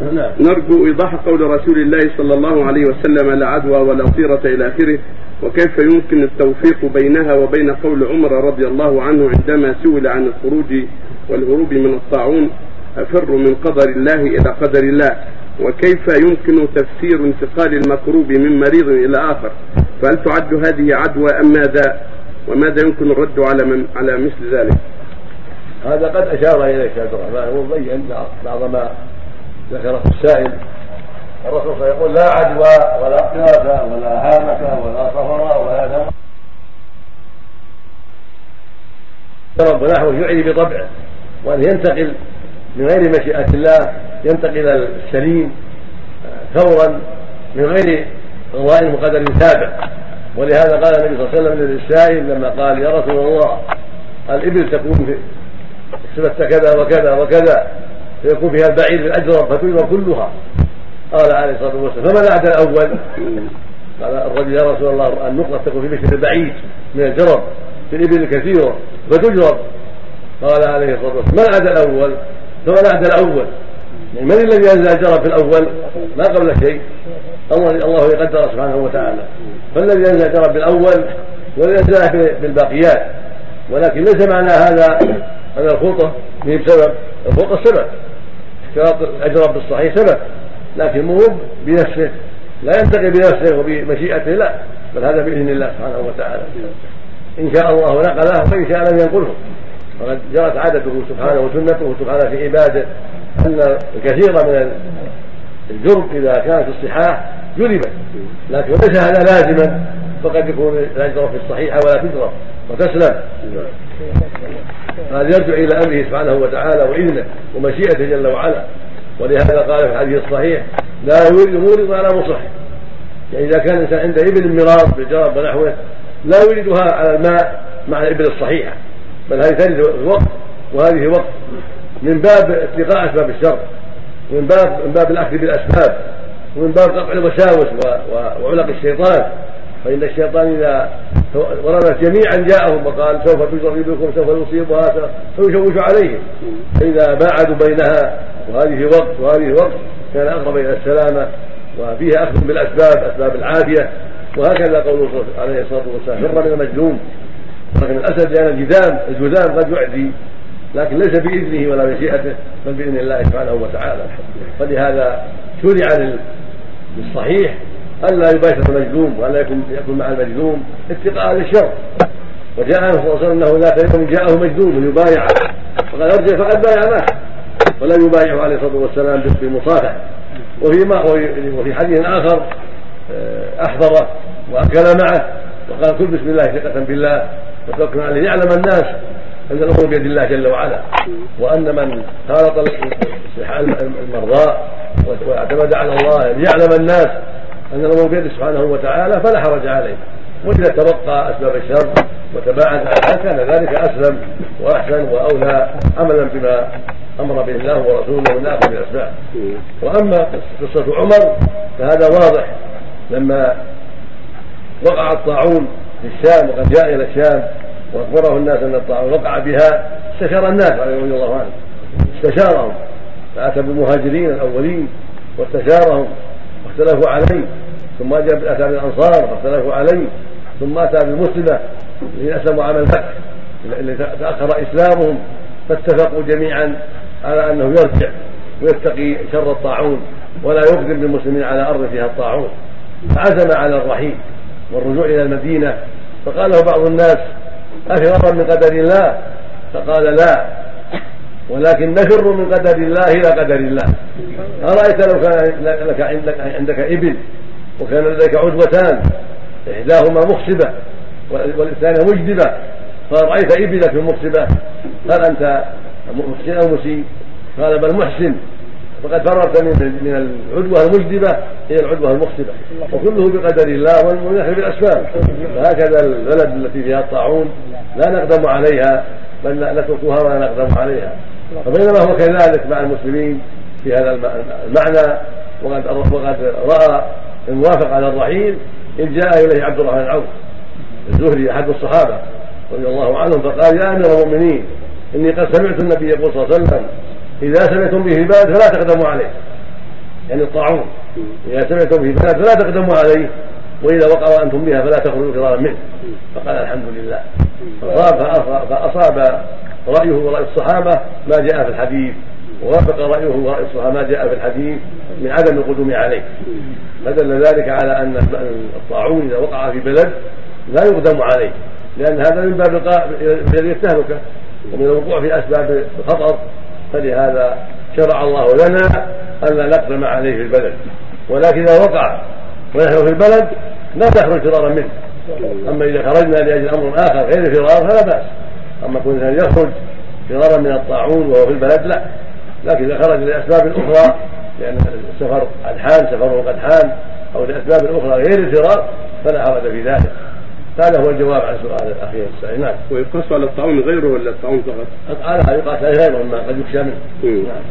نعم. نرجو إيضاح قول رسول الله صلى الله عليه وسلم لا عدوى ولا طيرة إلى آخره وكيف يمكن التوفيق بينها وبين قول عمر رضي الله عنه عندما سئل عن الخروج والهروب من الطاعون أفر من قدر الله إلى قدر الله؟ وكيف يمكن تفسير انتقال المكروب من مريض إلى آخر؟ فهل تعد هذه عدوى أم ماذا؟ وماذا يمكن الرد على من على مثل ذلك؟ هذا قد أشار إليه عبد الرحمن وبين بعض ما ذكره السائل. الرسول صلى الله عليه وسلم يقول لا عدوى ولا قياسة ولا هامة ولا صفر ولا دم رب ونحوه يعي بطبعه. وأن ينتقل من غير مشيئة الله ينتقل السليم ثورا من غير قضاء مقدر سابق ولهذا قال النبي صلى الله عليه وسلم للسائل لما قال يا رسول الله الإبل تكون في سبت كذا وكذا وكذا. فيكون فيها البعير الأجرب فتجرب كلها قال عليه الصلاة والسلام فما العهد الأول؟ قال الرجل يا رسول الله النقطة تكون في مثل البعيد من الجرب في الإبل الكثيرة فتجرب قال عليه الصلاة والسلام ما العهد الأول؟ فما العهد الأول؟ يعني من الذي أنزل الجرب في الأول؟ ما قبل شيء الله الله يقدر سبحانه وتعالى فالذي أنزل الجرب بالاول والذي بالباقيات ولكن ليس معنى هذا أن الخلطة هي بسبب الخلطة سبب الاجرب بالصحيح سبب لكن مو بنفسه لا ينتقي بنفسه وبمشيئته لا بل هذا بإذن الله سبحانه وتعالى. إن شاء الله نقله وإن شاء لم ينقله. وقد جرت عادته سبحانه وسنته سبحانه في عباده أن الكثير من الجرب إذا كانت الصحاح جربت لكن ليس هذا لازما فقد يكون يجرب في الصحيحه ولا تجرب وتسلم. هذا يرجع إلى أمره سبحانه وتعالى وإذنه ومشيئته جل وعلا. ولهذا قال في الحديث الصحيح لا يورد مورد على مصح يعني إذا كان الإنسان عنده إبل مرار بالجرب ونحوه لا يريدها على الماء مع الإبل الصحيحة. بل هذه ترد وقت وهذه وقت. من باب اتقاء أسباب الشر ومن باب من باب الاخذ بالأسباب ومن باب قطع الوساوس وعلق الشيطان فإن الشيطان إذا ورمت جميعا جاءهم وقال سوف تجرب بكم سوف يصيبها فيشوش عليهم. فإذا باعدوا بينها وهذه وقت وهذه وقت كان أقرب إلى السلامة وفيها أخذ بالأسباب أسباب العافية. وهكذا قوله عليه الصلاة والسلام فر من المجنون. لكن الأسد لأن الجذام الجذام قد يعدي لكن ليس بإذنه ولا بمشيئته بل بإذن الله سبحانه وتعالى. فلهذا شرع للصحيح ألا يباشر المجذوم وألا يكون يكون مع المجذوم. اتقاء للشر وجاء عنه صلى الله عليه وسلم انه ذات يوم جاءه مجذوم يبايع فقال ارجع فقد بايع معه ولا يبايعه عليه الصلاة والسلام بالمصافح وفي وفي حديث آخر آه، أحضره وأكل معه وقال كل بسم الله ثقة بالله وتوكل عليه. يعلم الناس أن الأمور بيد الله جل وعلا. وأن من خالط المرضى واعتمد على الله يعلم الناس أن الأمور بيده سبحانه وتعالى فلا حرج عليه. وإذا تبقى اسباب الشر وتباعد عنها كان ذلك أسلم وأحسن وأولى عملا بما أمر به الله ورسوله من اخذ الاسباب وأما قصة عمر فهذا واضح لما وقع الطاعون في الشام وقد جاء إلى الشام وأخبره الناس أن الطاعون وقع بها استشار الناس رضي الله عنهم استشارهم. فأتى بالمهاجرين الأولين واستشارهم واختلفوا عليه. ثم جاء اتى بالانصار فاختلفوا عليه ثم أتى بالمسلمه الذين أسلموا عام الفتح اللي تأخر إسلامهم فاتفقوا جميعا على أنه يرجع ويتقي شر الطاعون ولا يقدم بالمسلمين على أرض فيها الطاعون. فعزم على الرحيل والرجوع إلى المدينة فقال له بعض الناس افرارا من قدر الله؟ فقال لا ولكن نفر من قدر الله إلى قدر الله. أرأيت لو كان لك عندك عندك ابل؟ وكان لديك عدوتان إحداهما مخصبه والثانيه مجدبة فرأيت إبلك مخصبة هل أنت محسن أو مسيء؟ قال بل محسن. فقد فررت من من العدوة المجدبة إلى العدوة المخصبة وكله بقدر الله والمنح بالأسباب. فهكذا البلد التي فيها الطاعون لا نقدم عليها بل نتركها ولا نقدم عليها. فبينما هو كذلك مع المسلمين في هذا المعنى وقد وقد رأى الموافق على الرحيل إذ جاء إليه عبد الله بن عوف الزهري أحد الصحابة رضي الله عنهم فقال يا أمير المؤمنين إني قد سمعت النبي يقول صلى الله عليه وسلم إذا سمعتم به البلد فلا تقدموا عليه. يعني الطاعون. إذا سمعتم في بلد فلا تقدموا عليه وإذا وقع وأنتم بها فلا تخرجوا فرارا منه. فقال الحمد لله. فاصاب فأصاب رأيه ورأي الصحابة ما جاء في الحديث. ووافق رأيه وراي ما جاء في الحديث من عدم القدوم عليه. فدل ذلك على أن الطاعون إذا وقع في بلد لا يقدم عليه لأن هذا من باب الذي التهلكه ومن الوقوع في أسباب الخطر فلهذا شرع الله لنا الا نقدم عليه في البلد. ولكن إذا وقع ونحن في البلد لا تخرج فرارا منه. أما إذا خرجنا لأجل أمر آخر غير فرار فلا بأس. أما الإنسان يخرج فرارا من الطاعون وهو في البلد لا. لكن إذا خرج لأسباب أخرى لأن السفر قد حان سفره قد حان أو لأسباب أخرى غير الفرار فلا حرج في ذلك. هذا هو الجواب عن سؤال الأخير السائل. نعم. ويقص على الطاعون غيره ولا الطاعون فقط؟ على يقاس عليه غيره ما قد يخشى منه. نعم.